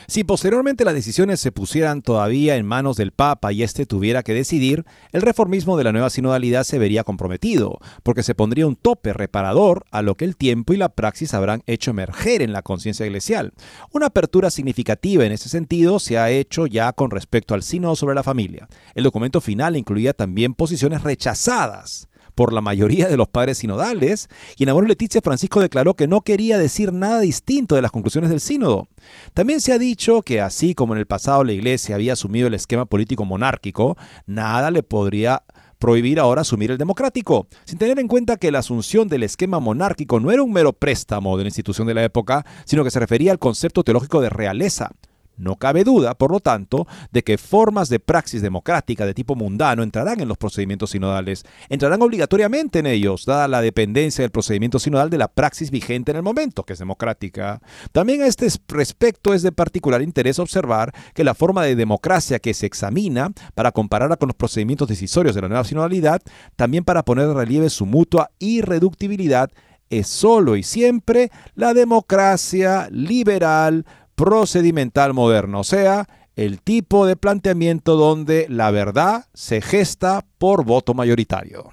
Si posteriormente las decisiones se pusieran todavía en manos del Papa y éste tuviera que decidir, el reformismo de la nueva sinodalidad se vería comprometido, porque se pondría un tope reparador a lo que el tiempo y la praxis habrán hecho emerger en la conciencia eclesial. Una apertura significativa en ese sentido se ha hecho ya con respecto al sínodo sobre la familia. El documento final incluía también posiciones rechazadas por la mayoría de los padres sinodales, y en Amor Leticia Francisco declaró que no quería decir nada distinto de las conclusiones del sínodo. También se ha dicho que así como en el pasado la Iglesia había asumido el esquema político monárquico, nada le podría prohibir ahora asumir el democrático, sin tener en cuenta que la asunción del esquema monárquico no era un mero préstamo de la institución de la época, sino que se refería al concepto teológico de realeza, no cabe duda, por lo tanto, de que formas de praxis democrática de tipo mundano entrarán en los procedimientos sinodales, entrarán obligatoriamente en ellos, dada la dependencia del procedimiento sinodal de la praxis vigente en el momento, que es democrática. También a este respecto es de particular interés observar que la forma de democracia que se examina para compararla con los procedimientos decisorios de la nueva sinodalidad, también para poner en relieve su mutua irreductibilidad, es solo y siempre la democracia liberal, procedimental moderno, o sea, el tipo de planteamiento donde la verdad se gesta por voto mayoritario.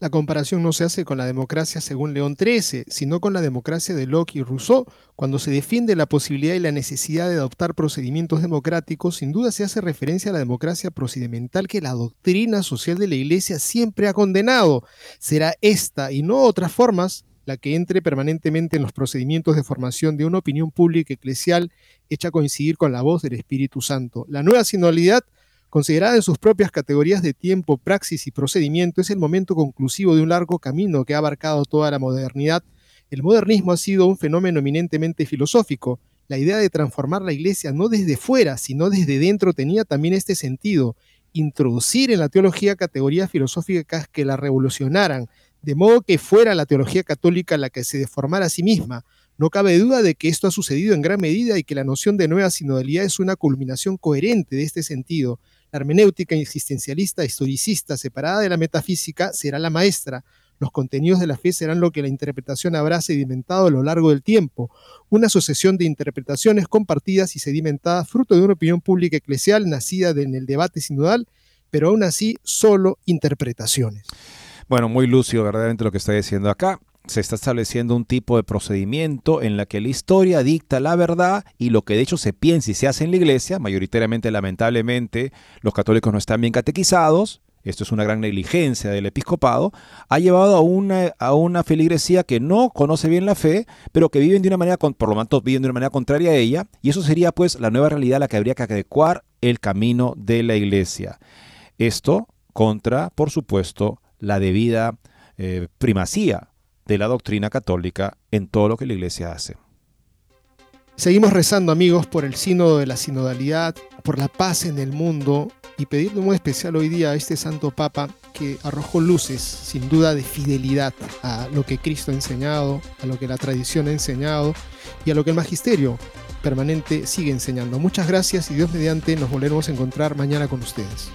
La comparación no se hace con la democracia según León XIII, sino con la democracia de Locke y Rousseau. Cuando se defiende la posibilidad y la necesidad de adoptar procedimientos democráticos, sin duda se hace referencia a la democracia procedimental que la doctrina social de la Iglesia siempre ha condenado. Será esta y no otras formas la que entre permanentemente en los procedimientos de formación de una opinión pública eclesial hecha coincidir con la voz del Espíritu Santo. La nueva sinodalidad, considerada en sus propias categorías de tiempo, praxis y procedimiento, es el momento conclusivo de un largo camino que ha abarcado toda la modernidad. El modernismo ha sido un fenómeno eminentemente filosófico. La idea de transformar la iglesia no desde fuera, sino desde dentro tenía también este sentido, introducir en la teología categorías filosóficas que la revolucionaran, de modo que fuera la teología católica la que se deformara a sí misma. No cabe duda de que esto ha sucedido en gran medida y que la noción de nueva sinodalidad es una culminación coherente de este sentido. La hermenéutica existencialista historicista separada de la metafísica será la maestra. Los contenidos de la fe serán lo que la interpretación habrá sedimentado a lo largo del tiempo, una sucesión de interpretaciones compartidas y sedimentadas fruto de una opinión pública eclesial nacida en el debate sinodal, pero aún así solo interpretaciones. Bueno, muy lúcido verdaderamente lo que está diciendo acá. se está estableciendo un tipo de procedimiento en la que la historia dicta la verdad y lo que de hecho se piensa y se hace en la iglesia, mayoritariamente lamentablemente los católicos no están bien catequizados, esto es una gran negligencia del episcopado, ha llevado a una, a una feligresía que no conoce bien la fe, pero que viven de una manera, por lo tanto, viven de una manera contraria a ella, y eso sería pues la nueva realidad a la que habría que adecuar el camino de la iglesia. Esto contra, por supuesto, la debida eh, primacía de la doctrina católica en todo lo que la iglesia hace. Seguimos rezando amigos por el sínodo de la sinodalidad, por la paz en el mundo y pedir de modo especial hoy día a este Santo Papa que arrojó luces, sin duda, de fidelidad a lo que Cristo ha enseñado, a lo que la tradición ha enseñado y a lo que el magisterio permanente sigue enseñando. Muchas gracias y Dios mediante nos volveremos a encontrar mañana con ustedes.